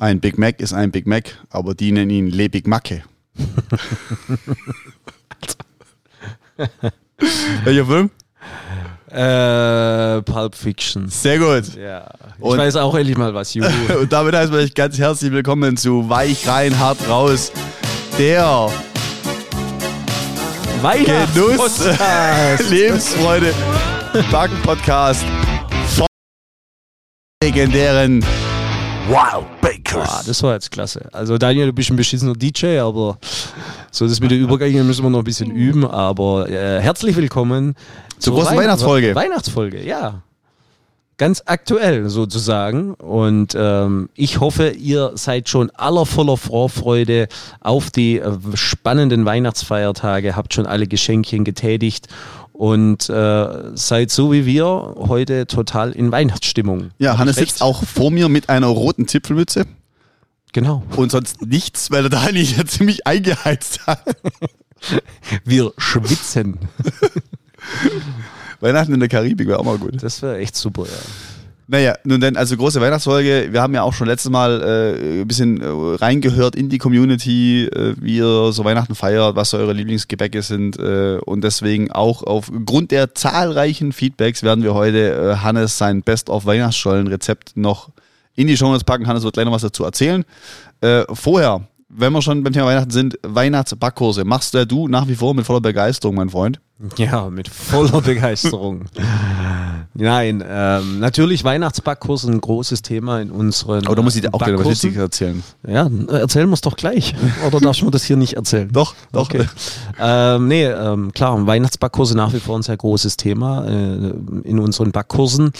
Ein Big Mac ist ein Big Mac, aber die nennen ihn Le Big Macke. Welcher Film? Äh, Pulp Fiction. Sehr gut. Ja. Ich Und- weiß auch endlich mal was, Juhu. Und damit heißen wir euch ganz herzlich willkommen zu Weich rein, hart raus. Der Genuss. Lebensfreude, Backen-Podcast von legendären Wild Bakers. Ah, das war jetzt klasse. Also Daniel, du bist ein beschissener DJ, aber so das mit den Übergängen müssen wir noch ein bisschen üben. Aber äh, herzlich willkommen Zur großen Weihnachtsfolge. Weihnachtsfolge, ja. Ganz aktuell sozusagen. Und ähm, ich hoffe, ihr seid schon aller voller Vorfreude auf die äh, spannenden Weihnachtsfeiertage, habt schon alle Geschenkchen getätigt und äh, seid so wie wir heute total in Weihnachtsstimmung. Ja, Hannes sitzt auch vor mir mit einer roten Zipfelmütze Genau. und sonst nichts, weil der Dani ja ziemlich eingeheizt hat. Wir schwitzen. Weihnachten in der Karibik wäre auch mal gut. Das wäre echt super, ja. Naja, nun denn, also große Weihnachtsfolge. Wir haben ja auch schon letztes Mal äh, ein bisschen äh, reingehört in die Community, äh, wie ihr so Weihnachten feiert, was so eure Lieblingsgebäcke sind. Äh, und deswegen auch aufgrund der zahlreichen Feedbacks werden wir heute äh, Hannes sein Best-of-Weihnachtsstollen-Rezept noch in die Show packen. Hannes wird gleich noch was dazu erzählen. Äh, vorher, wenn wir schon beim Thema Weihnachten sind, Weihnachtsbackkurse. Machst ja du nach wie vor mit voller Begeisterung, mein Freund. Ja, mit voller Begeisterung. Nein, ähm, natürlich Weihnachtsbackkurs ein großes Thema in unseren Aber da muss ich dir auch gleich was erzählen. Ja, erzählen wir es doch gleich. Oder darfst du mir das hier nicht erzählen? Doch, doch. Okay. ähm, nee, ähm, klar, Weihnachtsbackkurse nach wie vor ein sehr großes Thema äh, in unseren Backkursen.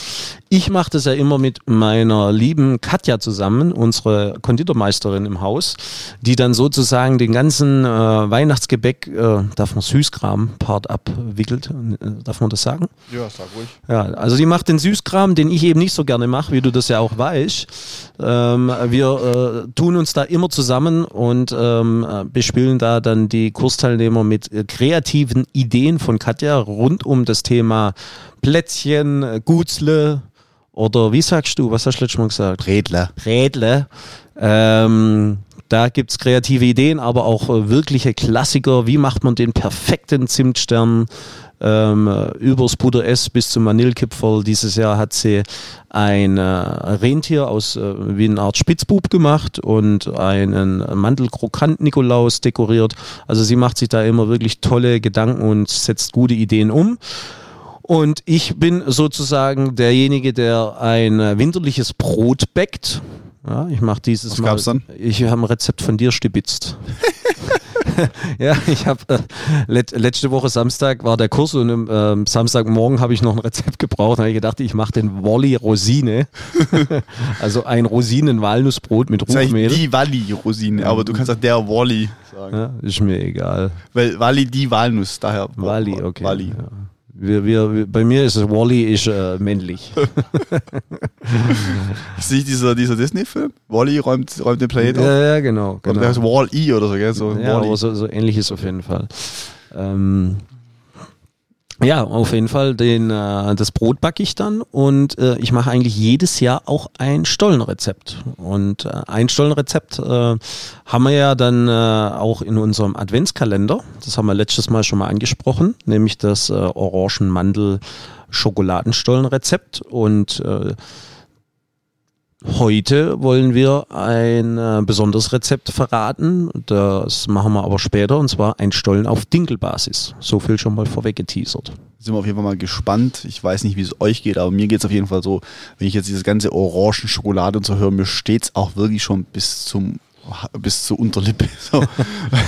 Ich mache das ja immer mit meiner lieben Katja zusammen, unsere Konditormeisterin im Haus, die dann sozusagen den ganzen äh, Weihnachtsgebäck, äh, darf man Süßkram-Part abwickelt. Äh, darf man das sagen? Ja, sag ruhig. Ja, also die macht den Süßkram, den ich eben nicht so gerne mache, wie du das ja auch weißt. Ähm, wir äh, tun uns da immer zusammen und ähm, äh, bespielen da dann die Kursteilnehmer mit äh, kreativen Ideen von Katja rund um das Thema Plätzchen, äh, Gutzle oder wie sagst du, was hast du letztes Mal gesagt? Redler. Rädle. Ähm, da gibt's kreative Ideen, aber auch äh, wirkliche Klassiker. Wie macht man den perfekten Zimtstern? Ähm, äh, übers Puder S bis zum Vanillekipferl. Dieses Jahr hat sie ein äh, Rentier aus äh, wie eine Art Spitzbub gemacht und einen Mandelkrokant-Nikolaus dekoriert. Also sie macht sich da immer wirklich tolle Gedanken und setzt gute Ideen um. Und ich bin sozusagen derjenige, der ein äh, winterliches Brot backt. Ja, ich mache dieses Was Mal. gab's dann? Ich habe ein Rezept von dir stibitzt. ja, ich habe äh, let, letzte Woche Samstag war der Kurs und am ähm, Samstagmorgen habe ich noch ein Rezept gebraucht. Da habe ich gedacht, ich mache den Wolli Rosine. also ein Rosinen-Walnussbrot mit Das ist eigentlich Ruchmehl. die Walli-Rosine, aber du kannst auch der Wally sagen. Ja, ist mir egal. Weil Walli die Walnuss, daher. Wally, okay. Walli. Ja. Wir, wir, bei mir ist es Wally ist äh, männlich. Ist nicht dieser, dieser Disney-Film? Wally räumt, räumt den Planeten auf. ja, ja, genau. Genau. der heißt Wall-E oder so, gell? So Ja, Wall-E. aber so, so ähnlich ist auf jeden Fall. Ähm, ja, auf jeden Fall. Den, äh, das Brot backe ich dann und äh, ich mache eigentlich jedes Jahr auch ein Stollenrezept. Und äh, ein Stollenrezept äh, haben wir ja dann äh, auch in unserem Adventskalender. Das haben wir letztes Mal schon mal angesprochen, nämlich das äh, Orangenmandel-Schokoladenstollenrezept. Und äh, Heute wollen wir ein äh, besonderes Rezept verraten. Das machen wir aber später und zwar ein Stollen auf Dinkelbasis. So viel schon mal vorweg geteasert. Sind wir auf jeden Fall mal gespannt. Ich weiß nicht, wie es euch geht, aber mir geht es auf jeden Fall so, wenn ich jetzt dieses ganze Orangenschokolade und so höre, mir steht's auch wirklich schon bis zum bis zur Unterlippe. So.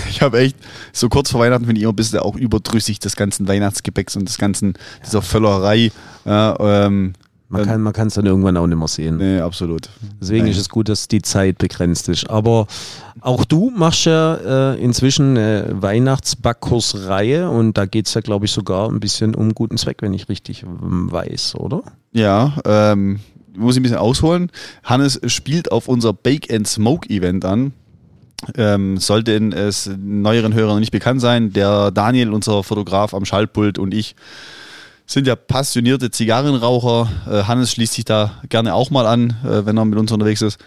Ich habe echt, so kurz vor Weihnachten bin ich immer ein bisschen auch überdrüssig des ganzen Weihnachtsgebäcks und des ganzen, dieser Völlerei. Ja, ähm, Man kann man es dann irgendwann auch nicht mehr sehen. nee, absolut. Deswegen Nein. ist es gut, dass die Zeit begrenzt ist. Aber auch du machst ja äh, inzwischen eine Weihnachtsbackkursreihe und da geht es ja, glaube ich, sogar ein bisschen um guten Zweck, wenn ich richtig weiß, oder? Ja, ähm, muss ich ein bisschen ausholen. Hannes spielt auf unser Bake and Smoke Event an. Ähm, sollte es neueren Hörern nicht bekannt sein, der Daniel, unser Fotograf am Schaltpult und ich sind ja passionierte Zigarrenraucher. Äh, Hannes schließt sich da gerne auch mal an, äh, wenn er mit uns unterwegs ist.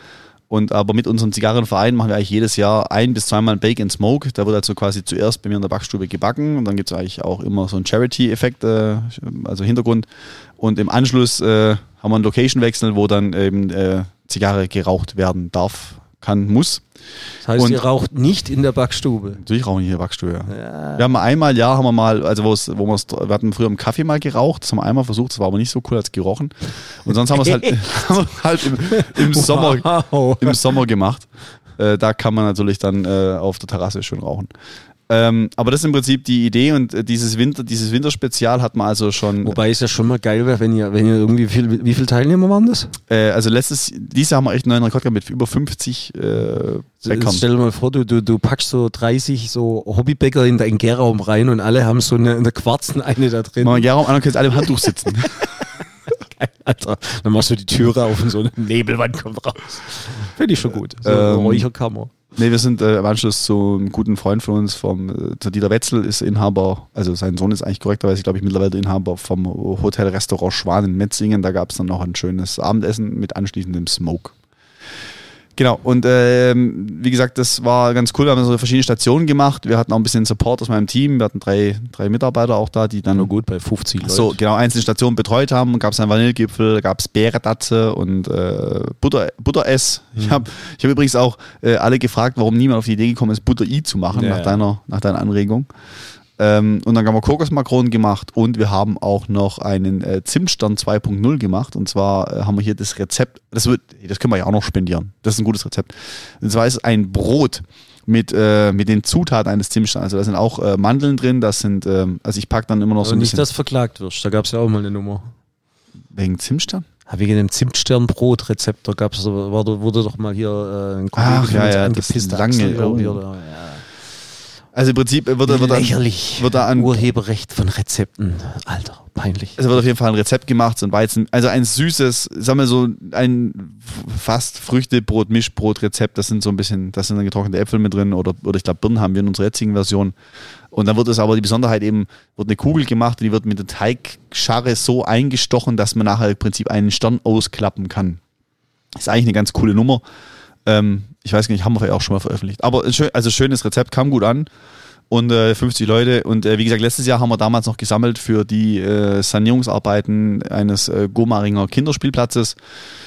Und aber mit unserem Zigarrenverein machen wir eigentlich jedes Jahr ein bis zweimal Bake and Smoke. Da wird also quasi zuerst bei mir in der Backstube gebacken und dann gibt es eigentlich auch immer so einen Charity-Effekt, äh, also Hintergrund. Und im Anschluss äh, haben wir einen Location-Wechsel, wo dann eben äh, Zigarre geraucht werden darf, kann, muss. Das heißt, Und- ihr raucht nicht in der Backstube. Natürlich rauchen wir hier Backstube, ja. Ja. Wir haben einmal, ja, haben wir mal, also wo es, wo wir's- wir hatten früher im Kaffee mal geraucht, das haben wir einmal versucht, das war aber nicht so cool, als gerochen. Und sonst haben wir es halt, halt im, im Sommer, Wow. im Sommer gemacht. Äh, da kann man natürlich dann äh, auf der Terrasse schön rauchen. Ähm, aber das ist im Prinzip die Idee und äh, dieses Winter, dieses Winterspezial hat man also schon, Wobei es ja schon mal geil wäre, wenn ihr, wenn ihr irgendwie viel, wie viele Teilnehmer waren das? äh, also letztes, dieses Jahr haben wir echt einen neuen Rekord gehabt mit über 50 äh, Bäckern. Stell dir mal vor, du, du, du packst so 30 so Hobbybäcker in deinen Gärraum rein und alle haben so eine, eine Quarzen eine da drin. Machen wir gerne, anderen können alle im Handtuch sitzen. Alter, dann machst du die Türe auf und so eine Nebelwand kommt raus. Finde ich schon gut. So eine Ähm, Räucherkammer. Nee, wir sind äh, im Anschluss zu einem guten Freund von uns, vom äh, der Dieter Wetzel, ist Inhaber, also sein Sohn ist eigentlich korrekterweise, glaube ich, mittlerweile Inhaber vom Hotel-Restaurant Schwan in Metzingen. Da gab es dann noch ein schönes Abendessen mit anschließendem Smoke. Genau, und ähm, wie gesagt, das war ganz cool. Wir haben so verschiedene Stationen gemacht. Wir hatten auch ein bisschen Support aus meinem Team. Wir hatten drei, drei Mitarbeiter auch da, die dann Nur gut bei 50 Leuten. so genau einzelne Stationen betreut haben. Gab es einen Vanillegipfel, gab es Beerendatze und äh, Butter, Butteress. Ich habe ich hab übrigens auch äh, alle gefragt, warum niemand auf die Idee gekommen ist, Butter-I zu machen, Ja, nach, deiner, nach deiner Anregung. Ähm, und dann haben wir Kokosmakronen gemacht und wir haben auch noch einen äh, Zimtstern 2.0 gemacht. Und zwar äh, haben wir hier das Rezept, das, wird, das können wir ja auch noch spendieren. Das ist ein gutes Rezept. Und zwar ist es ein Brot mit, äh, mit den Zutaten eines Zimtsterns. Also da sind auch äh, Mandeln drin, das sind, ähm, also ich packe dann immer noch so Aber ein nicht, bisschen. dass verklagt wirst. Da gab es ja auch mal eine Nummer. Wegen Zimtstern? Ja, Wegen dem Zimtsternbrot-Rezept, da gab's, war, wurde doch mal hier äh, ein Kollege Ach, ja, ja, angepisst, lange, Axel, oh. oder, ja. Also im Prinzip wird, wird, dann, Lächerlich. wird da an- Urheberrecht von Rezepten. Alter, peinlich. es wird auf jeden Fall ein Rezept gemacht, so ein Weizen, also ein süßes, sagen wir so, ein fast Früchtebrot, Mischbrot-Rezept, das sind so ein bisschen, das sind dann getrocknete Äpfel mit drin oder, oder ich glaube Birnen haben wir in unserer jetzigen Version. Und dann wird es aber die Besonderheit eben, wird eine Kugel gemacht und die wird mit der Teigscharre so eingestochen, dass man nachher im Prinzip einen Stern ausklappen kann. Ist eigentlich eine ganz coole Nummer. Ähm, ich weiß nicht, haben wir auch schon mal veröffentlicht. Aber schön, also schönes Rezept, kam gut an. Und äh, 50 Leute. Und äh, wie gesagt, letztes Jahr haben wir damals noch gesammelt für die äh, Sanierungsarbeiten eines äh, Gomaringer Kinderspielplatzes.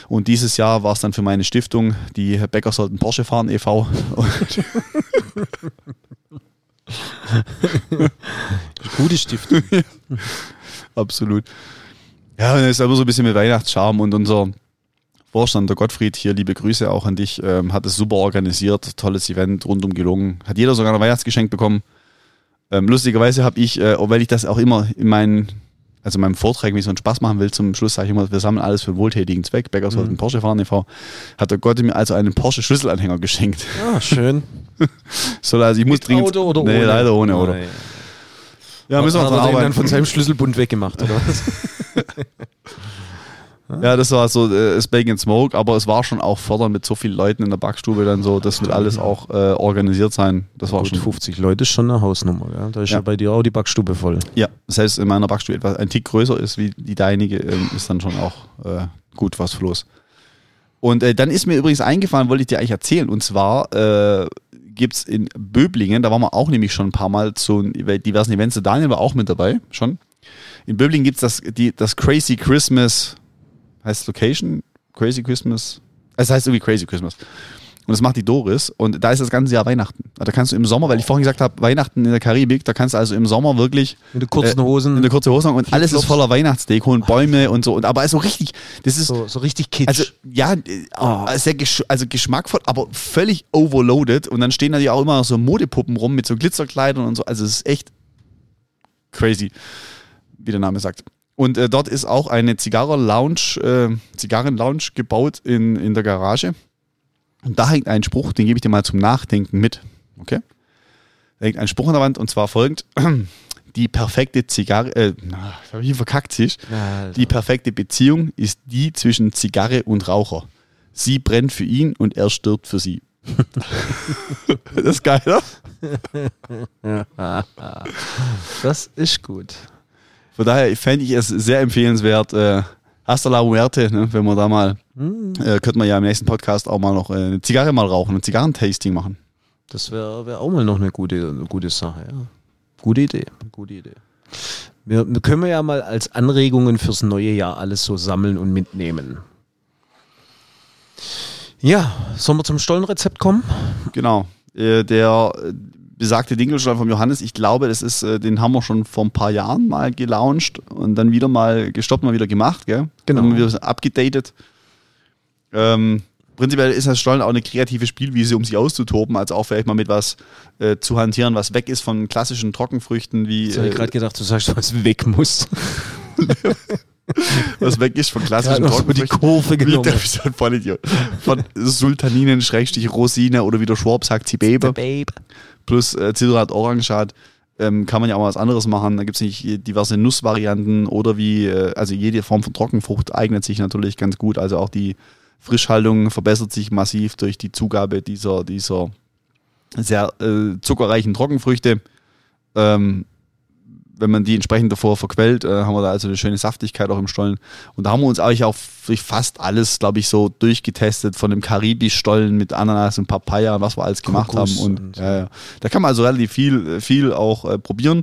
Und dieses Jahr war es dann für meine Stiftung, die Bäcker sollten Porsche fahren e.V. Gute Stiftung. Absolut. Ja, und es ist aber so ein bisschen mit Weihnachtscharme und unser Vorstand, der Gottfried, hier liebe Grüße auch an dich, ähm, hat es super organisiert, tolles Event, rundum gelungen. Hat jeder sogar ein Weihnachtsgeschenk bekommen. Ähm, lustigerweise habe ich, äh, weil ich das auch immer in meinen, also in meinem Vortrag, wie so einen Spaß machen will, zum Schluss sage ich immer, wir sammeln alles für wohltätigen Zweck. Bäcker sollten Porsche fahren e.V. Hat der Gott mir also einen Porsche Schlüsselanhänger geschenkt. Ah, schön. Soll also ich muss dringend. Auto oder nee, ohne? leider ohne Auto. Nein. Ja, müssen wir Hat dran er den dann arbeiten. von seinem Schlüsselbund weggemacht, oder was? Ja, das war so äh, Bacon and Smoke, aber es war schon auch fördern mit so vielen Leuten in der Backstube dann so, das wird alles auch äh, organisiert sein. Das war Gut, schon 50 Leute ist schon eine Hausnummer. Ja? Da ist ja. Ja. bei dir auch die Backstube voll. Ja, selbst in meiner Backstube etwas ein Tick größer ist wie die deinige, ähm, ist dann schon auch äh, gut was los. Und äh, dann ist mir übrigens eingefallen, wollte ich dir eigentlich erzählen, und zwar äh, gibt es in Böblingen, da waren wir auch nämlich schon ein paar Mal zu diversen Events, Daniel war auch mit dabei, schon. In Böblingen gibt es das, die, das Crazy Christmas, heißt Location? Crazy Christmas? Es heißt irgendwie Crazy Christmas. Und das macht die Doris. Und da ist das ganze Jahr Weihnachten. Da kannst du im Sommer, weil ich vorhin gesagt habe, Weihnachten in der Karibik, da kannst du also im Sommer wirklich Mit den kurzen äh, Hosen. in der kurzen Hose und alles ist voller Weihnachtsdeko und Bäume und so. Und aber also richtig, das ist so, so richtig kitsch. also ja, äh, sehr gesch also geschmackvoll, aber völlig overloaded. Und dann stehen da ja auch immer so Modepuppen rum mit so Glitzerkleidern und so. Also es ist echt crazy, wie der Name sagt. Und äh, dort ist auch eine Zigarren-Lounge, äh, Zigarren-Lounge gebaut in, in der Garage. Und da hängt ein Spruch, den gebe ich dir mal zum Nachdenken mit. Okay? Da hängt ein Spruch an der Wand und zwar folgend: Die perfekte Zigarre, äh, na, das hab ich verkackt, siehst. Die perfekte Beziehung ist die zwischen Zigarre und Raucher. Sie brennt für ihn und er stirbt für sie. das ist geil, oder? das ist gut. Von daher fände ich es sehr empfehlenswert. Äh, Hasta la muerte, ne? wenn wir da mal, äh, könnte man ja im nächsten Podcast auch mal noch äh, eine Zigarre mal rauchen, ein Zigarrentasting machen. Das wäre wär auch mal noch eine gute, eine gute Sache, ja. Gute Idee, gute Idee. Wir, wir können wir ja mal als Anregungen fürs neue Jahr alles so sammeln und mitnehmen. Ja, sollen wir zum Stollenrezept kommen? Genau. Äh, der besagte Dinkelstollen vom Johannes, ich glaube, das ist, äh, den haben wir schon vor ein paar Jahren mal gelauncht und dann wieder mal gestoppt, mal wieder gemacht, gell? Genau. Dann wieder abgedatet. Ähm, prinzipiell ist das Stollen auch eine kreative Spielwiese, um sich auszutoben, also auch vielleicht mal mit was äh, zu hantieren, was weg ist von klassischen Trockenfrüchten wie Ich habe äh, gerade gedacht, du sagst, was weg muss. was weg ist von klassischen so die Trockenfrüchten. Kurve genommen. der so ein Vollidiot. Von Sultaninen, Schrägstrich Rosine oder wie der Schwab sagt, Zibebe. Babe. plus äh, Zitrat Orangeat ähm, kann man ja auch mal was anderes machen. Da gibt es nicht diverse Nussvarianten oder wie, äh, also jede Form von Trockenfrucht eignet sich natürlich ganz gut. Also auch die Frischhaltung verbessert sich massiv durch die Zugabe dieser, dieser sehr äh, zuckerreichen Trockenfrüchte. Ähm, wenn man die entsprechend davor verquellt, äh, haben wir da also eine schöne Saftigkeit auch im Stollen. Und da haben wir uns eigentlich auch durch fast alles, glaube ich, so durchgetestet, von dem Karibisch-Stollen mit Ananas und Papaya, was wir alles gemacht Kokos haben. Und, und- ja, ja. da kann man also relativ viel, viel auch äh, probieren.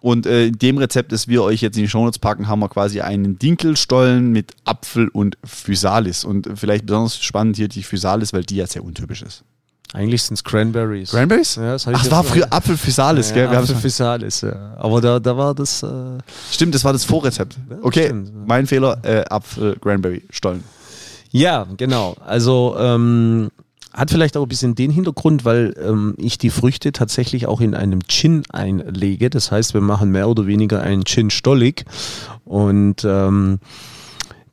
Und äh, in dem Rezept, das wir euch jetzt in die Shownotes packen, haben wir quasi einen Dinkelstollen mit Apfel und Physalis. Und vielleicht besonders spannend hier die Physalis, weil die ja sehr untypisch ist. Eigentlich sind es Cranberries. Cranberries? Ja, das Ach, war früher Apfelphysalis, gell? Ja, Wir Apfelphysalis, ja. Aber da, da war das. Äh, Stimmt, das war das Vorrezept. Okay, stimmt. mein Fehler, äh, Apfel, Cranberry, Stollen. Ja, genau. Also ähm, hat vielleicht auch ein bisschen den Hintergrund, weil ähm, ich die Früchte tatsächlich auch in einem Gin einlege. Das heißt, wir machen mehr oder weniger einen Gin Stollig. Und ähm,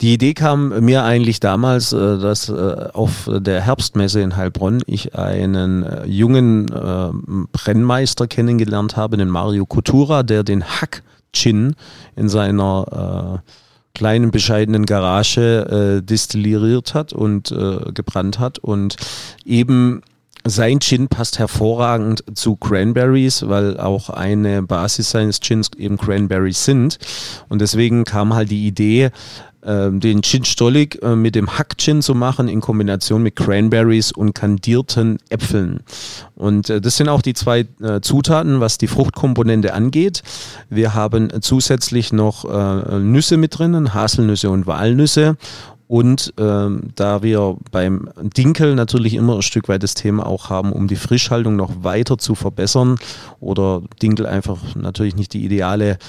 die Idee kam mir eigentlich damals, äh, dass äh, auf der Herbstmesse in Heilbronn ich einen äh, jungen äh, Brennmeister kennengelernt habe, den Mario Coutura, der den Hack Gin in seiner kleinen bescheidenen Garage destilliert hat und gebrannt hat und eben sein Gin passt hervorragend zu Cranberries, weil auch eine Basis seines Gins eben Cranberries sind. Und deswegen kam halt die Idee, ähm, den Gin Stollig äh, mit dem Hack Gin zu machen in Kombination mit Cranberries und kandierten Äpfeln. Und äh, das sind auch die zwei äh, Zutaten, was die Fruchtkomponente angeht. Wir haben zusätzlich noch Nüsse mit drinnen, Haselnüsse und Walnüsse. Und ähm, da wir beim Dinkel natürlich immer ein Stück weit das Thema auch haben, um die Frischhaltung noch weiter zu verbessern oder Dinkel einfach natürlich nicht die ideale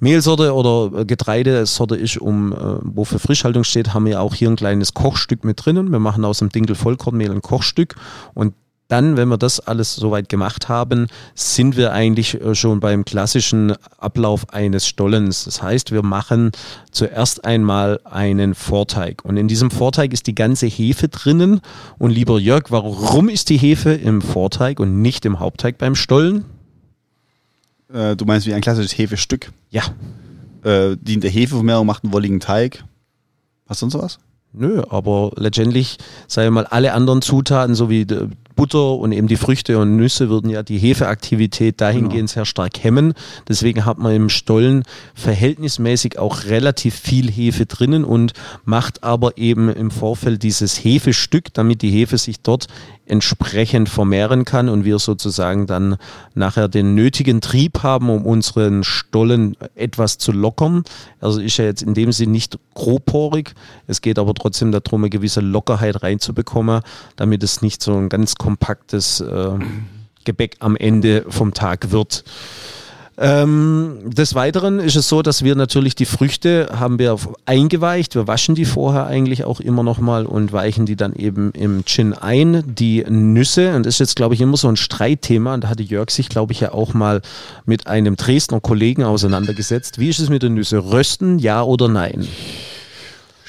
Mehlsorte oder Getreidesorte ist, um äh, wo für Frischhaltung steht, haben wir auch hier ein kleines Kochstück mit drinnen. Wir machen aus dem Dinkel Vollkornmehl ein Kochstück und dann, wenn wir das alles soweit gemacht haben, sind wir eigentlich äh, schon beim klassischen Ablauf eines Stollens. Das heißt, wir machen zuerst einmal einen Vorteig. Und in diesem Vorteig ist die ganze Hefe drinnen. Und lieber Jörg, warum ist die Hefe im Vorteig und nicht im Hauptteig beim Stollen? Äh, du meinst wie ein klassisches Hefestück. Ja, Äh, dient der Hefevermehrung, macht einen wolligen Teig. Was sonst was? Nö, aber letztendlich, sagen wir mal, alle anderen Zutaten, so wie die Butter und eben die Früchte und Nüsse, würden ja die Hefeaktivität dahingehend sehr stark hemmen. Deswegen hat man im Stollen verhältnismäßig auch relativ viel Hefe drinnen und macht aber eben im Vorfeld dieses Hefestück, damit die Hefe sich dort entsprechend vermehren kann und wir sozusagen dann nachher den nötigen Trieb haben, um unseren Stollen etwas zu lockern. Also ist ja jetzt in dem Sinn nicht grobporig. Es geht aber trotzdem darum, eine gewisse Lockerheit reinzubekommen, damit es nicht so ein ganz kompaktes äh, Gebäck am Ende vom Tag wird. Ähm, des Weiteren ist es so, dass wir natürlich die Früchte haben wir eingeweicht. Wir waschen die vorher eigentlich auch immer nochmal und weichen die dann eben im Gin ein. Die Nüsse, und das ist jetzt glaube ich immer so ein Streitthema, und da hatte Jörg sich glaube ich ja auch mal mit einem Dresdner Kollegen auseinandergesetzt. Wie ist es mit den Nüsse? Rösten, ja oder nein?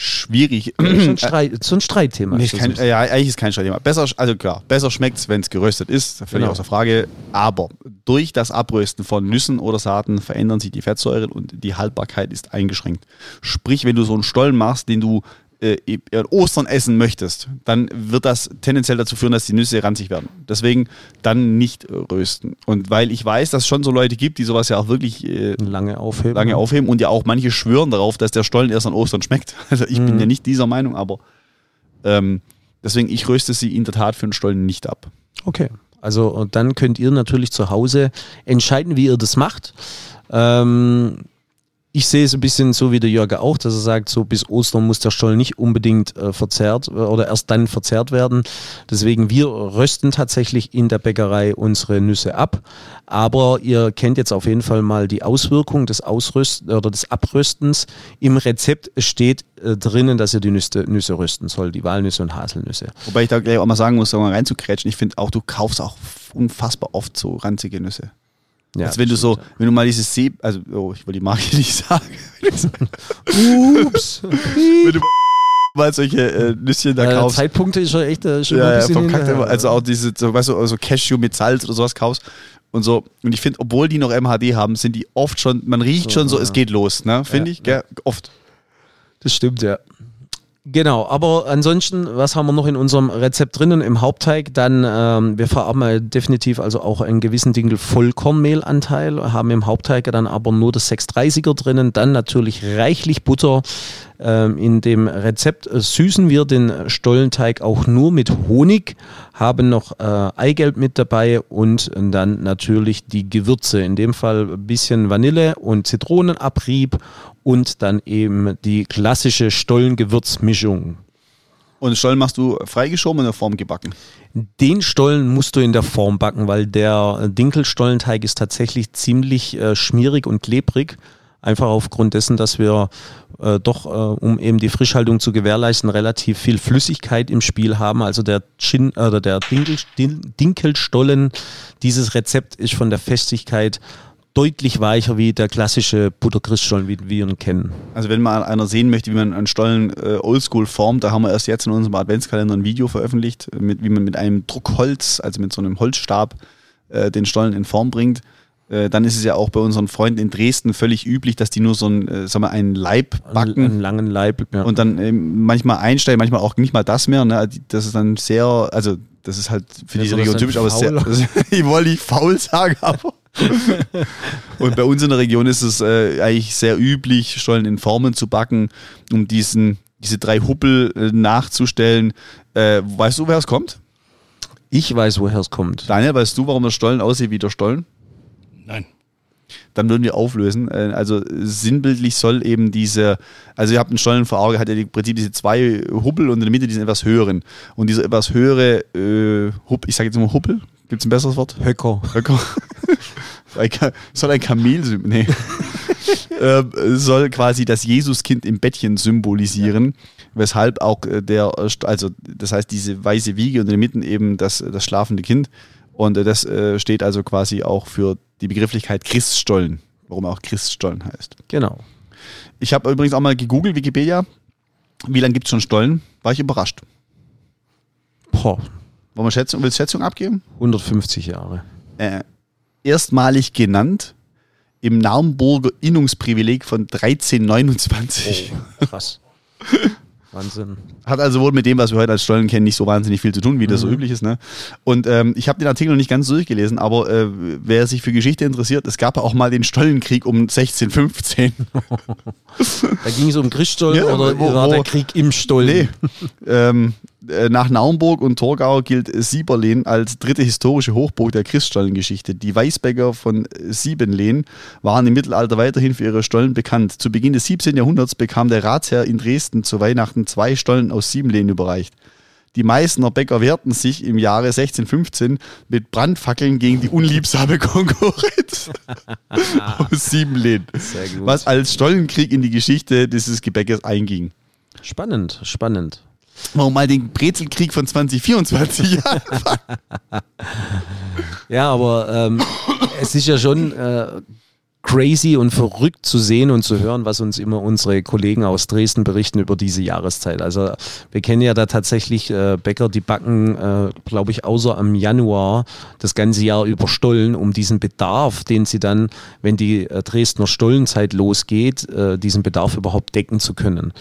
Schwierig. Das ist so ein, Streit, so ein Streitthema. Nee, kein, äh, ja, eigentlich ist kein Streitthema. Besser, also klar, besser schmeckt es, wenn es geröstet ist, völlig Genau. außer Frage. Aber durch das Abrösten von Nüssen oder Saaten verändern sich die Fettsäuren und die Haltbarkeit ist eingeschränkt. Sprich, wenn du so einen Stollen machst, den du äh, Ostern essen möchtest, dann wird das tendenziell dazu führen, dass die Nüsse ranzig werden. Deswegen dann nicht rösten. Und weil ich weiß, dass es schon so Leute gibt, die sowas ja auch wirklich äh, Lange aufheben. lange aufheben und ja auch manche schwören darauf, dass der Stollen erst an Ostern schmeckt. Also ich bin Mhm. ja nicht dieser Meinung, aber ähm, deswegen, ich röste sie in der Tat für den Stollen nicht ab. Okay. Also und dann könnt ihr natürlich zu Hause entscheiden, wie ihr das macht. Ähm, ich sehe es ein bisschen so wie der Jörger auch, dass er sagt, so bis Ostern muss der Stollen nicht unbedingt äh, verzehrt äh, oder erst dann verzehrt werden. Deswegen wir rösten tatsächlich in der Bäckerei unsere Nüsse ab. Aber ihr kennt jetzt auf jeden Fall mal die Auswirkung des Ausrösten oder des Abröstens. Im Rezept steht äh, drinnen, dass ihr die Nüsse, Nüsse rösten soll, die Walnüsse und Haselnüsse. Wobei ich da gleich auch mal sagen muss, um mal reinzukrätschen, ich finde auch, du kaufst auch unfassbar oft so ranzige Nüsse. Ja, Als wenn du so, wenn du mal dieses See, also, oh, ich will die Marke nicht sagen. Ups. wenn du mal solche äh, Nüsschen da Äh, kaufst. Zeitpunkte ist schon echt äh, schon ja, ein ja, bisschen hinterher. immer. Also auch diese, so, weißt du, also Cashew mit Salz oder sowas kaufst und so. Und ich finde, obwohl die noch MHD haben, sind die oft schon, man riecht So, schon so, ja. es geht los, ne? Finde Ja, ich, gell? Oft. Das stimmt, ja. Genau, aber ansonsten, was haben wir noch in unserem Rezept drinnen im Hauptteig? Dann, ähm, wir verarbeiten definitiv also auch einen gewissen Dinkel Vollkornmehlanteil, haben im Hauptteig dann aber nur das 630er drinnen, dann natürlich reichlich Butter. Ähm, in dem Rezept süßen wir den Stollenteig auch nur mit Honig, haben noch äh, Eigelb mit dabei und dann natürlich die Gewürze. In dem Fall ein bisschen Vanille und Zitronenabrieb und dann eben die klassische Stollengewürzmischung. Und Stollen machst du freigeschoben und in der Form gebacken. Den Stollen musst du in der Form backen, weil der Dinkelstollenteig ist tatsächlich ziemlich äh, schmierig und klebrig. Einfach aufgrund dessen, dass wir äh, doch, äh, um eben die Frischhaltung zu gewährleisten, relativ viel Flüssigkeit im Spiel haben. Also der, Chin, äh, oder der Dinkel, Din- Dinkelstollen, dieses Rezept ist von der Festigkeit deutlich weicher wie der klassische Butterchriststollen, wie wir ihn kennen. Also wenn mal einer sehen möchte, wie man einen Stollen äh, oldschool formt, da haben wir erst jetzt in unserem Adventskalender ein Video veröffentlicht, mit, wie man mit einem Druckholz, also mit so einem Holzstab, äh, den Stollen in Form bringt. Äh, dann ist es ja auch bei unseren Freunden in Dresden völlig üblich, dass die nur so einen, äh, sagen wir, einen Leib backen. Einen langen Leib. Ja. und dann ähm, manchmal einsteigen, manchmal auch nicht mal das mehr. Ne? Das ist dann sehr, also das ist halt für Ja, diese Region typisch, aber sehr, ich wollte nicht faul sagen, aber. und bei uns in der Region ist es äh, eigentlich sehr üblich, Stollen in Formen zu backen, um diesen, diese drei Huppel äh, nachzustellen. Äh, weißt du, woher es kommt? ich weiß, woher es kommt. Daniel, weißt du, warum der Stollen aussieht wie der Stollen? Nein. dann würden wir auflösen. Äh, Also sinnbildlich soll eben diese, also ihr habt einen Stollen vor Augen, hat ja im Prinzip diese zwei Hubbel und in der Mitte diesen etwas höheren. Und dieser etwas höhere äh, Hupp, ich sage jetzt mal Huppel, gibt es ein besseres Wort? Höcker. Höcker. Ein soll ein Kamel nee. ähm, soll quasi das Jesuskind im Bettchen symbolisieren, weshalb auch äh, der, also das heißt diese weiße Wiege und in der Mitte eben das, das schlafende Kind. Und äh, das äh, steht also quasi auch für die Begrifflichkeit Christstollen, warum er auch Christstollen heißt. Genau. Ich habe übrigens auch mal gegoogelt, Wikipedia, wie lange gibt es schon Stollen? War ich überrascht. Boah, Wollen wir Schätzung, willst du Schätzung abgeben? 150 Jahre. äh, erstmalig genannt im Naumburger Innungsprivileg von 1329. Krass. Wahnsinn. Hat also wohl mit dem, was wir heute als Stollen kennen, nicht so wahnsinnig viel zu tun, wie das so üblich ist. Ne? Und ähm, ich habe den Artikel noch nicht ganz durchgelesen, aber äh, wer sich für Geschichte interessiert, es gab ja auch mal den Stollenkrieg um 1615. Da ging es um Christstollen Ja, oder wo- war wo- der Krieg im Stollen? Nee. ähm, äh, nach Naumburg und Torgau gilt Sieberlehn als dritte historische Hochburg der Christstollengeschichte. Die Weißbäcker von Siebenlehn waren im Mittelalter weiterhin für ihre Stollen bekannt. Zu Beginn des 17. Jahrhunderts bekam der Ratsherr in Dresden zu Weihnachten zwei Stollen aus Siebenlehn überreicht. Die Meißner Bäcker wehrten sich im Jahre 1615 mit Brandfackeln gegen die unliebsame Konkurrenz aus Siebenlehn, was als Stollenkrieg in die Geschichte dieses Gebäckes einging. Spannend, spannend. Warum mal den Brezelkrieg von 2024 Ja, aber ähm, es ist ja schon, äh, crazy und verrückt zu sehen und zu hören, was uns immer unsere Kollegen aus Dresden berichten über diese Jahreszeit. Also wir kennen ja da tatsächlich äh, Bäcker, die backen, äh, glaube ich, außer am Januar das ganze Jahr über Stollen, um diesen Bedarf, den sie dann, wenn die äh, Dresdner Stollenzeit losgeht, äh, diesen Bedarf überhaupt decken zu können.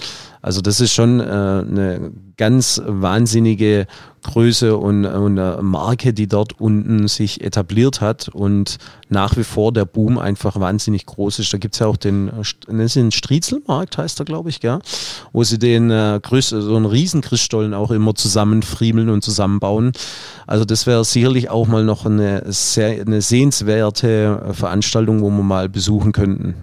Also das ist schon äh, eine ganz wahnsinnige Größe und, und eine Marke, die dort unten sich etabliert hat und nach wie vor der Boom einfach wahnsinnig groß ist. Da gibt es ja auch den, den Striezelmarkt, heißt er, glaube ich, gell? wo sie den äh, so einen riesen Christstollen auch immer zusammenfriemeln und zusammenbauen. Also das wäre sicherlich auch mal noch eine sehr eine sehenswerte Veranstaltung, wo wir mal besuchen könnten.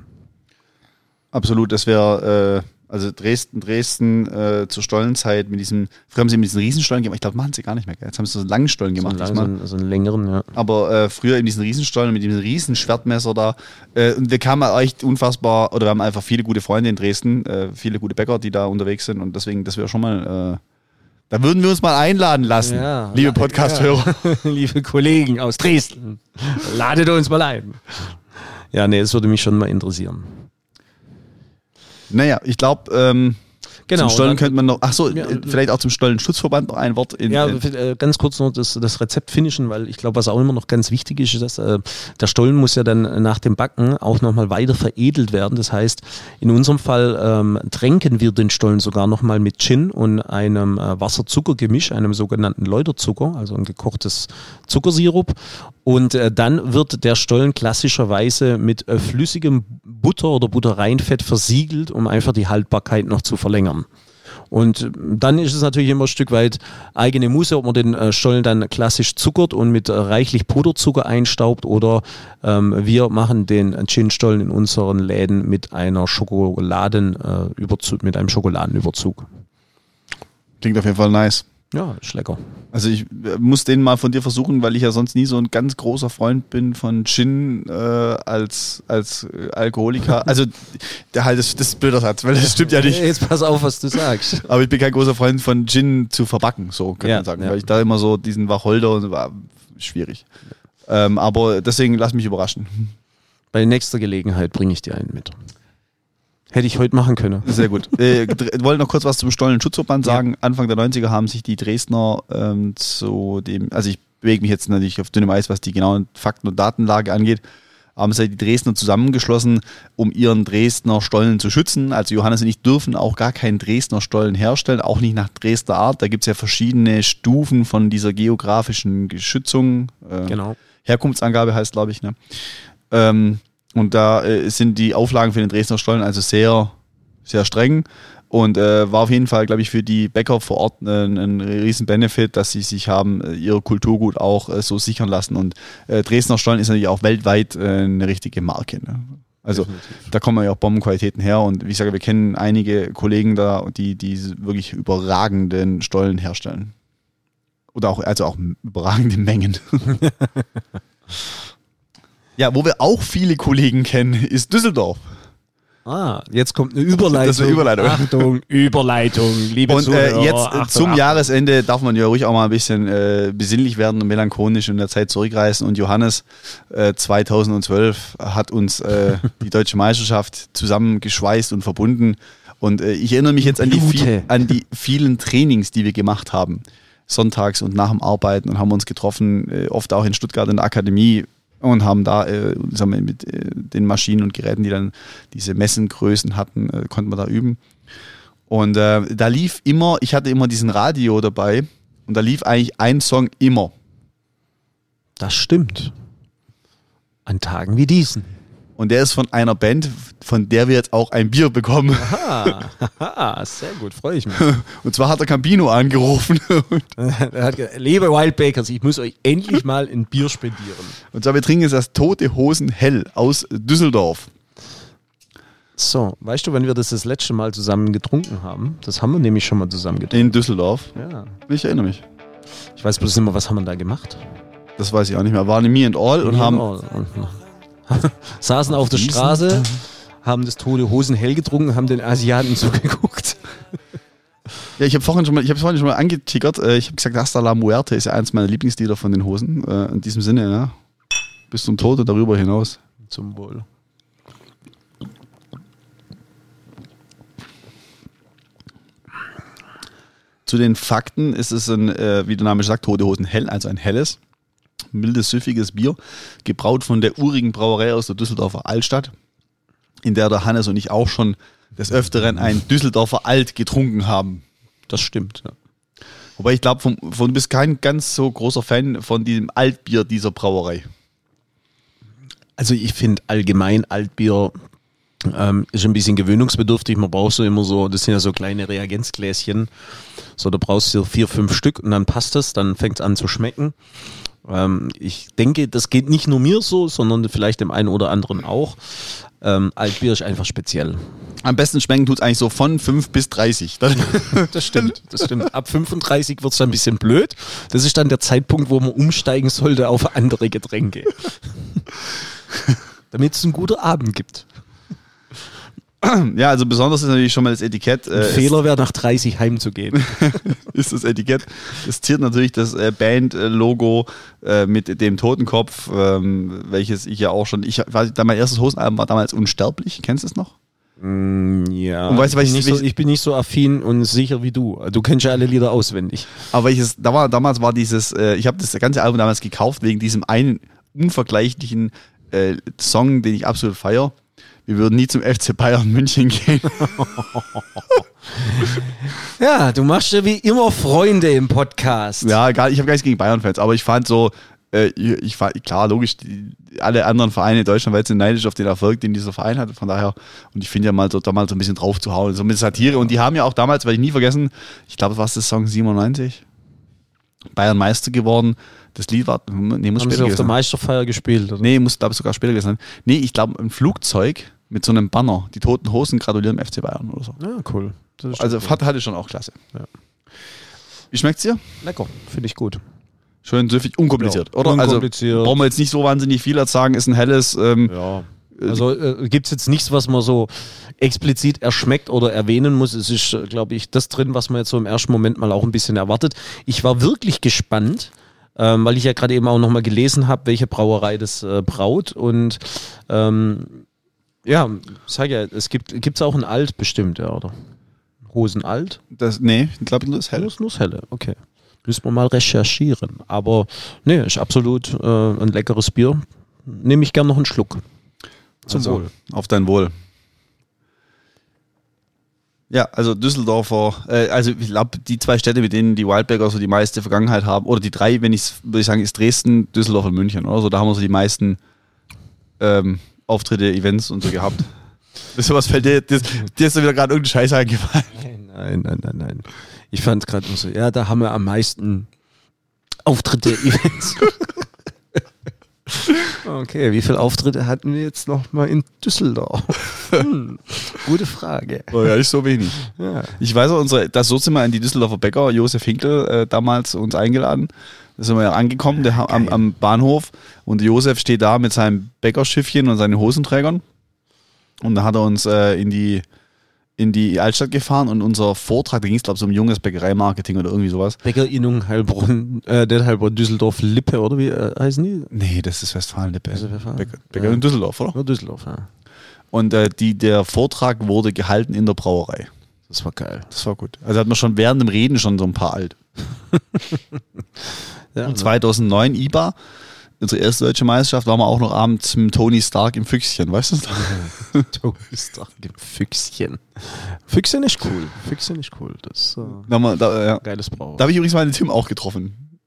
Absolut, das wäre äh also Dresden, Dresden äh, zur Stollenzeit mit diesem, früher haben sie mit diesen Riesenstollen gemacht, ich glaube, machen sie gar nicht mehr. Jetzt haben sie so einen langen Stollen gemacht. So, einen, so, so einen längeren, ja. Aber äh, früher in diesen Riesenstollen mit diesem Riesenschwertmesser da. Äh, und wir kamen echt unfassbar, oder wir haben einfach viele gute Freunde in Dresden, äh, viele gute Bäcker, die da unterwegs sind und deswegen, das wäre schon mal, äh, da würden wir uns mal einladen lassen, ja, liebe Podcast-Hörer. Ja. liebe Kollegen aus Dresden, ladet uns mal ein. Ja, nee, das würde mich schon mal interessieren. Naja, ich glaube, ähm, Genau. Zum Stollen könnte man noch, ach so, ja, vielleicht auch zum Stollenschutzverband noch ein Wort. In, ja, äh, ganz kurz noch das, das Rezept finishen, weil ich glaube, was auch immer noch ganz wichtig ist, ist, dass äh, der Stollen muss ja dann nach dem Backen auch nochmal weiter veredelt werden. Das heißt, in unserem Fall ähm, tränken wir den Stollen sogar nochmal mit Gin und einem äh, Wasser-Zucker-Gemisch, einem sogenannten Läuterzucker, also ein gekochtes Zuckersirup. Und äh, dann wird der Stollen klassischerweise mit äh, flüssigem Butter oder Butterreinfett versiegelt, um einfach die Haltbarkeit noch zu verlängern. Und äh, dann ist es natürlich immer ein Stück weit eigene Muße, ob man den äh, Stollen dann klassisch zuckert und mit äh, reichlich Puderzucker einstaubt oder ähm, wir machen den Gin-Stollen in unseren Läden mit einer Schokoladenüberzug, mit einem Schokoladenüberzug. Klingt auf jeden Fall nice. Ja, ist lecker. Also ich äh, muss den mal von dir versuchen, weil ich ja sonst nie so ein ganz großer Freund bin von Gin äh, als, als äh, Alkoholiker. Also der halt, das, das ist blöder Satz, weil das stimmt ja nicht. Jetzt pass auf, was du sagst. Aber ich bin kein großer Freund von Gin zu verbacken, so kann ja, man sagen. Ja. Weil ich da immer so diesen Wacholder und war schwierig. Ähm, aber deswegen lass mich überraschen. Bei nächster Gelegenheit bringe ich dir einen mit. Hätte ich heute machen können. Sehr gut. äh, wollte noch kurz was zum Stollenschutzverband sagen. Ja. Anfang der 90er haben sich die Dresdner ähm, zu dem, also ich bewege mich jetzt natürlich auf dünnem Eis, was die genauen Fakten- und Datenlage angeht, haben sich die Dresdner zusammengeschlossen, um ihren Dresdner Stollen zu schützen. Also Johannes und ich dürfen auch gar keinen Dresdner Stollen herstellen, auch nicht nach Dresdner Art. Da gibt es ja verschiedene Stufen von dieser geografischen Geschützung. Äh, genau. Herkunftsangabe heißt, glaube ich. Ne? Ähm, und da äh, sind die Auflagen für den Dresdner Stollen also sehr, sehr streng. Und äh, war auf jeden Fall, glaube ich, für die Bäcker vor Ort äh, ein riesen Benefit, dass sie sich haben äh, ihr Kulturgut auch äh, so sichern lassen. Und äh, Dresdner Stollen ist natürlich auch weltweit äh, eine richtige Marke. Ne? Also Definitiv. da kommen ja auch Bombenqualitäten her. Und wie ich sage, wir kennen einige Kollegen da, die, die wirklich überragenden Stollen herstellen. Oder auch, also auch überragende Mengen. Ja, wo wir auch viele Kollegen kennen, ist Düsseldorf. Ah, jetzt kommt eine Überleitung. Das ist eine Überleitung. Achtung, Überleitung, liebe Und Zuhörer, äh, jetzt Achtung, zum Achtung. Jahresende darf man ja ruhig auch mal ein bisschen äh, besinnlich werden und melancholisch in der Zeit zurückreisen. Und Johannes äh, 2012 hat uns äh, die deutsche Meisterschaft zusammengeschweißt und verbunden. Und äh, ich erinnere mich jetzt an die, viel, an die vielen Trainings, die wir gemacht haben sonntags und nach dem Arbeiten und haben uns getroffen, äh, oft auch in Stuttgart in der Akademie und haben da äh, sagen wir, mit äh, den Maschinen und Geräten, die dann diese Messengrößen hatten, äh, konnten wir da üben. Und äh, da lief immer, ich hatte immer diesen Radio dabei und da lief eigentlich ein Song immer. Das stimmt. An Tagen wie diesen. Und der ist von einer Band, von der wir jetzt auch ein Bier bekommen. Aha, sehr gut, freue ich mich. Und zwar hat der Campino angerufen. er hat gesagt, liebe Wild Bakers, ich muss euch endlich mal ein Bier spendieren. Und zwar, wir trinken jetzt das Tote Hosen Hell aus Düsseldorf. So, weißt du, wann wir das das letzte Mal zusammen getrunken haben? Das haben wir nämlich schon mal zusammen getrunken. In Düsseldorf? Ja. Ich erinnere mich. Ich weiß bloß immer, was haben wir da gemacht? Das weiß ich auch nicht mehr. Waren in Me and All Me und haben... All. saßen auf der Straße, haben das tote Hosen hell getrunken, haben den Asiaten zugeguckt. Ja, ich habe vorhin schon mal, ich habe vorhin schon mal angetickert. Äh, ich habe gesagt, Hasta la Muerte ist ja eins meiner Lieblingslieder von den Hosen. Äh, in diesem Sinne, ja. Bis zum Tod darüber hinaus. Zum Wohl. Zu den Fakten ist es ein, äh, wie der Name sagt, Tote Hosen hell, also ein helles mildes, süffiges Bier, gebraut von der urigen Brauerei aus der Düsseldorfer Altstadt, in der der Hannes und ich auch schon des Öfteren ein Düsseldorfer Alt getrunken haben. Das stimmt. Ja. Wobei ich glaube, du bist kein ganz so großer Fan von diesem Altbier dieser Brauerei. Also ich finde allgemein Altbier ähm, ist ein bisschen gewöhnungsbedürftig. Man braucht so immer so, das sind ja so kleine Reagenzgläschen. So, da brauchst du vier, fünf Stück und dann passt es, dann fängt es an zu schmecken. Ähm, ich denke, das geht nicht nur mir so, sondern vielleicht dem einen oder anderen auch. Ähm, Altbier ist einfach speziell. Am besten schmecken tut es eigentlich so von 5 bis 30. das stimmt, das stimmt. Ab 35 wird es dann ein bisschen blöd. Das ist dann der Zeitpunkt, wo man umsteigen sollte auf andere Getränke. Damit es einen guten Abend gibt. Ja, also besonders ist natürlich schon mal das Etikett. Äh, Fehler wäre nach 30 heimzugehen. ist das Etikett. Es ziert natürlich das äh, Band-Logo äh, mit dem Totenkopf, ähm, welches ich ja auch schon, ich weiß, mein erstes Hosenalbum war damals Unsterblich. Kennst du es noch? Mm, ja. Und weißt ich, nicht so, ich bin nicht so affin und sicher wie du. Du kennst ja alle Lieder auswendig. Aber welches, da war, damals war dieses, äh, ich habe das ganze Album damals gekauft wegen diesem einen unvergleichlichen äh, Song, den ich absolut feiere wir würden nie zum FC Bayern München gehen. ja, du machst ja wie immer Freunde im Podcast. Ja, gar, ich habe gar nichts gegen Bayern-Fans, aber ich fand so, äh, ich, ich fand, klar, logisch, die, alle anderen Vereine in Deutschland sind neidisch auf den Erfolg, den dieser Verein hatte. Von daher, und ich finde ja mal so, da mal so ein bisschen drauf zu hauen, so mit Satire. Und die haben ja auch damals, weil ich nie vergessen, ich glaube, was das Song 97? Bayern Meister geworden. Das Lied war, nee, muss Haben später sie auf der Meisterfeier gespielt? Oder? Nee, muss, glaube ich, sogar später gewesen sein. Nee, ich glaube, ein Flugzeug mit so einem Banner. Die toten Hosen gratulieren FC Bayern oder so. Ja, cool. Also cool. hatte schon auch klasse. Ja. Wie schmeckt's dir? Lecker, finde ich gut. Schön süffig, unkompliziert, ja, oder? Also unkompliziert. Also brauchen wir jetzt nicht so wahnsinnig viel als sagen, ist ein helles. Ähm, ja. Also äh, gibt es jetzt nichts, was man so explizit erschmeckt oder erwähnen muss. Es ist, äh, glaube ich, das drin, was man jetzt so im ersten Moment mal auch ein bisschen erwartet. Ich war wirklich gespannt, ähm, weil ich ja gerade eben auch nochmal gelesen habe, welche Brauerei das äh, braut. Und ähm, ja, sag ja, es gibt es auch ein Alt bestimmt, ja, oder? Hosen alt? Das, nee, ich glaube nur das Helle. Nur das Helle, okay. Müssen wir mal recherchieren. Aber nee, ist absolut äh, ein leckeres Bier. Nehme ich gern noch einen Schluck. Zum also, Wohl. Auf dein Wohl. Ja, also Düsseldorfer, äh, also ich glaube, die zwei Städte, mit denen die Wildberger so die meiste Vergangenheit haben, oder die drei, wenn ich würde ich sagen, ist Dresden, Düsseldorf und München, oder so. Da haben wir so die meisten ähm, Auftritte, Events und so gehabt. Wisst ihr, was fällt dir? Dir, dir ist wieder gerade irgendein Scheiß eingefallen. Nein, nein, nein, nein. Ich fand es gerade so, ja, da haben wir am meisten Auftritte, Events. okay, wie viele Auftritte hatten wir jetzt noch mal in Düsseldorf? Hm, gute Frage. Oh ja, nicht so wenig. Ja. Ich weiß auch, unsere, das so sind wir an die Düsseldorfer Bäcker, Josef Hinkel, äh, damals uns eingeladen. Da sind wir ja angekommen der, am, am, Bahnhof und Josef steht da mit seinem Bäckerschiffchen und seinen Hosenträgern. Und da hat er uns äh, in die in die Altstadt gefahren und unser Vortrag, da ging es glaube ich so um junges Bäckereimarketing oder irgendwie sowas. Bäckerinnung Heilbronn, äh, der Heilbronn Düsseldorf Lippe oder wie äh, heißen die? Nee, das ist Westfalen Lippe. Das ist Westfalen. Bäcker, Bäcker ja. in Düsseldorf, oder? Ja, Düsseldorf, ja. Und äh, die, der Vortrag wurde gehalten in der Brauerei. Das war geil. Das war gut. Also hat man schon während dem Reden schon so ein paar alt. Ja, und 2009 ne? IBA, unsere erste deutsche Meisterschaft, waren wir auch noch abends mit Tony Stark im Füchschen, weißt du das? Tony Stark im Füchschen. Füchschen ist cool. Füchschen ist cool. Das uh, da, da, ja. geiles Brauer. Da habe ich übrigens mal den Tim auch getroffen.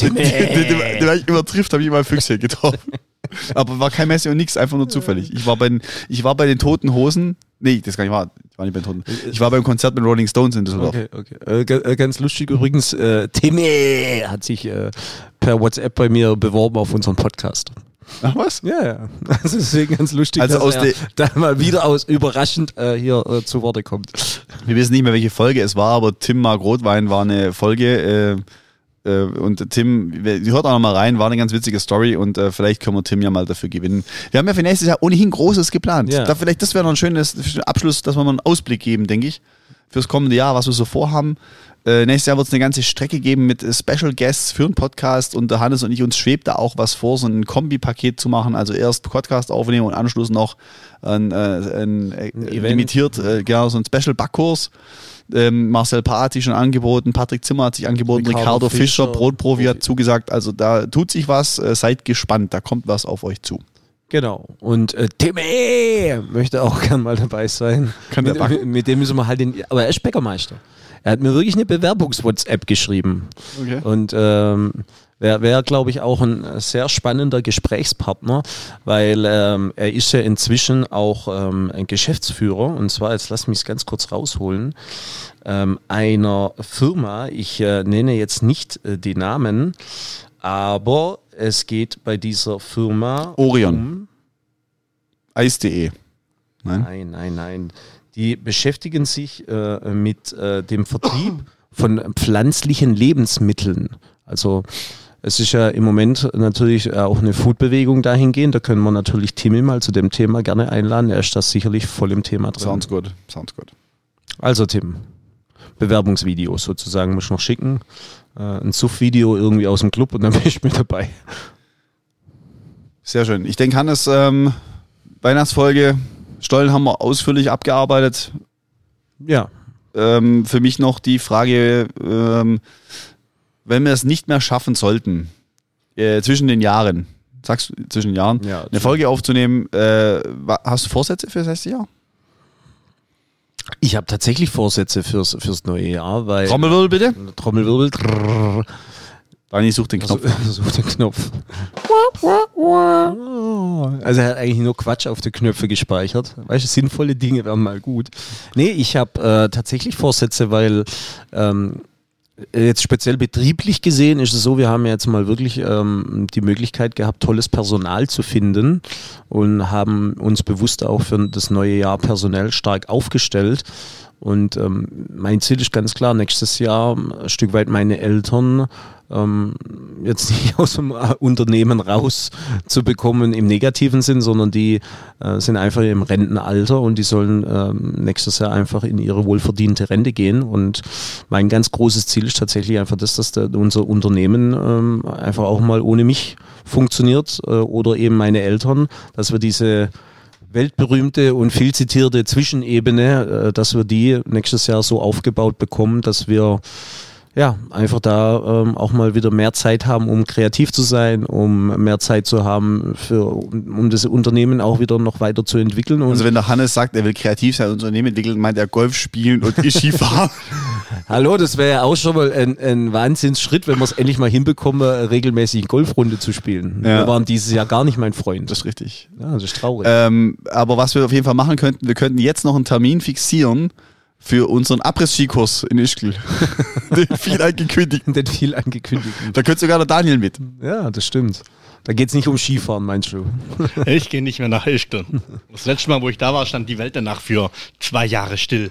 den, den, den, den, den ich immer trifft, habe ich mal Füchschen getroffen. Aber war kein Messi und nix, einfach nur zufällig. Ich war bei den, ich war bei den Toten Hosen. Nee, das kann ich wahr. Ich war nicht bei den Toten. Ich war beim Konzert mit Rolling Stones in Düsseldorf. Okay, okay. Äh, äh ganz lustig übrigens, äh, Timmy hat sich äh, per WhatsApp bei mir beworben auf unseren Podcast. Ach was? Ja, ja. Also deswegen ganz lustig, also dass er da mal wieder aus überraschend äh, hier äh, zu Worte kommt. Wir wissen nicht mehr, welche Folge es war, aber Tim Mark Rotwein war eine Folge, äh, äh, und Tim, hört auch noch mal rein, war eine ganz witzige Story und äh, vielleicht können wir Tim ja mal dafür gewinnen. Wir haben ja für nächstes Jahr ohnehin Großes geplant. Ja. Da vielleicht, das wäre noch ein schönes Abschluss, dass wir mal einen Ausblick geben, denke ich. fürs kommende Jahr, was wir so vorhaben. Äh, nächstes Jahr wird es eine ganze Strecke geben mit äh, Special Guests für einen Podcast und der Hannes und ich uns schwebt da auch was vor, so ein Kombi-Paket zu machen. Also erst Podcast aufnehmen und anschluss noch ein, äh, ein, äh, limitiert, äh, genau, so ein Special Backkurs. Ähm, Marcel Paar hat sich schon angeboten, Patrick Zimmer hat sich angeboten, Ricardo Ricardo, Fischer, Fischer, Brotprofi hat zugesagt. Also da tut sich was, äh, seid gespannt, da kommt was auf euch zu. Genau. Und äh, Timmy möchte auch gern mal dabei sein. Kann der mit, backen? mit, mit dem müssen wir halt den. Aber er ist Bäckermeister. Er hat mir wirklich eine Bewerbungs-WhatsApp geschrieben. Okay. Und ähm, wäre, wär, glaube ich, auch ein sehr spannender Gesprächspartner, weil ähm, er ist ja inzwischen auch ähm, ein Geschäftsführer. Und zwar, jetzt lass mich es ganz kurz rausholen, ähm, einer Firma. Ich äh, nenne jetzt nicht äh, die Namen, aber es geht bei dieser Firma Orion. um Eis.de. Nein? Nein, nein, nein. Die beschäftigen sich äh, mit äh, dem Vertrieb von pflanzlichen Lebensmitteln. Also es ist ja im Moment natürlich auch eine Foodbewegung dahingehend. Da können wir natürlich Timmy mal zu dem Thema gerne einladen. Er ist da sicherlich voll im Thema drin. Sounds good. Sounds good. Also Tim, Bewerbungsvideo sozusagen muss ich noch schicken. Äh, ein Suff-Video irgendwie aus dem Club und dann bin ich mit dabei. Sehr schön. Ich denke, Hannes, ähm, Weihnachtsfolge, Stollen haben wir ausführlich abgearbeitet. Ja, Ähm, für mich noch die Frage, ähm, wenn wir es nicht mehr schaffen sollten, äh, zwischen den Jahren, sagst du zwischen den Jahren, Ja, eine Folge aufzunehmen, äh, hast du Vorsätze für das nächste Jahr? ich habe tatsächlich Vorsätze fürs, fürs neue Jahr, weil... Trommelwirbel bitte. Trommelwirbel. Trrr. Dani sucht den Knopf. Also, such den Knopf. Also er hat eigentlich nur Quatsch auf die Knöpfe gespeichert. Weißt du, sinnvolle Dinge wären mal gut. Nee, ich habe äh, tatsächlich Vorsätze, weil ähm, jetzt speziell betrieblich gesehen ist es so, wir haben jetzt mal wirklich ähm, die Möglichkeit gehabt, tolles Personal zu finden und haben uns bewusst auch für das neue Jahr personell stark aufgestellt. Und ähm, mein Ziel ist ganz klar, nächstes Jahr ein Stück weit meine Eltern ähm, jetzt nicht aus dem äh, Unternehmen raus zu bekommen im negativen Sinn, sondern die äh, sind einfach im Rentenalter und die sollen ähm, nächstes Jahr einfach in ihre wohlverdiente Rente gehen. Und mein ganz großes Ziel ist tatsächlich einfach das, dass der, unser Unternehmen ähm, einfach auch mal ohne mich funktioniert äh, oder eben meine Eltern, dass wir diese weltberühmte und viel zitierte Zwischenebene, äh, dass wir die nächstes Jahr so aufgebaut bekommen, dass wir ja, einfach da ähm, auch mal wieder mehr Zeit haben, um kreativ zu sein, um mehr Zeit zu haben, für, um, um das Unternehmen auch wieder noch weiter zu entwickeln. Und Also wenn der Hannes sagt, er will kreativ sein, Unternehmen entwickeln, meint er Golf spielen und ich Skifahren. hallo, das wäre ja auch schon mal ein, ein Wahnsinnsschritt, wenn wir es endlich mal hinbekommen, regelmäßig Golfrunde zu spielen. Ja. Wir waren dieses Jahr gar nicht mein Freund. Das ist richtig. ja, das ist traurig. Ähm, aber was wir auf jeden Fall machen könnten, wir könnten jetzt noch einen Termin fixieren für unseren Abriss-Skikurs in Ischgl. Den viel angekündigten. Den viel angekündigten. Da könnte sogar der Daniel mit. Ja, das stimmt. Da geht es nicht um Skifahren, meinst du? Ich gehe nicht mehr nach Ischgl. Das letzte Mal, wo ich da war, stand die Welt danach für zwei Jahre still.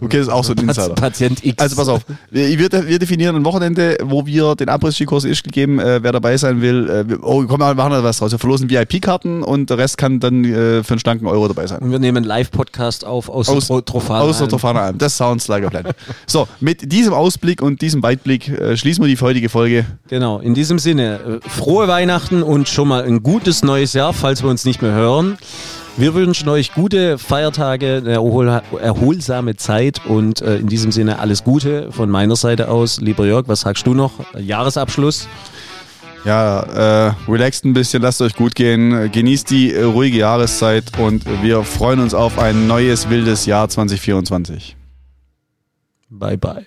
Okay, das ist auch so ein Insider. Patient X. Also pass auf, wir, wir definieren ein Wochenende, wo wir den Abriss-Skikurs in Ischgl geben. Äh, wer dabei sein will, äh, wir- oh komm, wir machen da was draus. Wir verlosen VIP-Karten und der Rest kann dann äh, für einen schlanken Euro dabei sein. Und wir nehmen einen Live-Podcast auf aus, Aus- der Tro- Trophana. Aus der Trofana Alm. Das sounds like a plan. So, mit diesem Ausblick und diesem Weitblick äh, schließen wir die heutige Folge. Genau, in diesem Sinne, äh, frohe Weihnachten und schon mal ein gutes neues Jahr, falls wir uns nicht mehr hören. Wir wünschen euch gute Feiertage, eine erhol erholsame Zeit und äh, in diesem Sinne alles Gute von meiner Seite aus. Lieber Jörg, was sagst du noch? Jahresabschluss? Ja, äh, relaxt ein bisschen, lasst euch gut gehen, genießt die äh, ruhige Jahreszeit und wir freuen uns auf ein neues wildes Jahr 2024. Bye bye.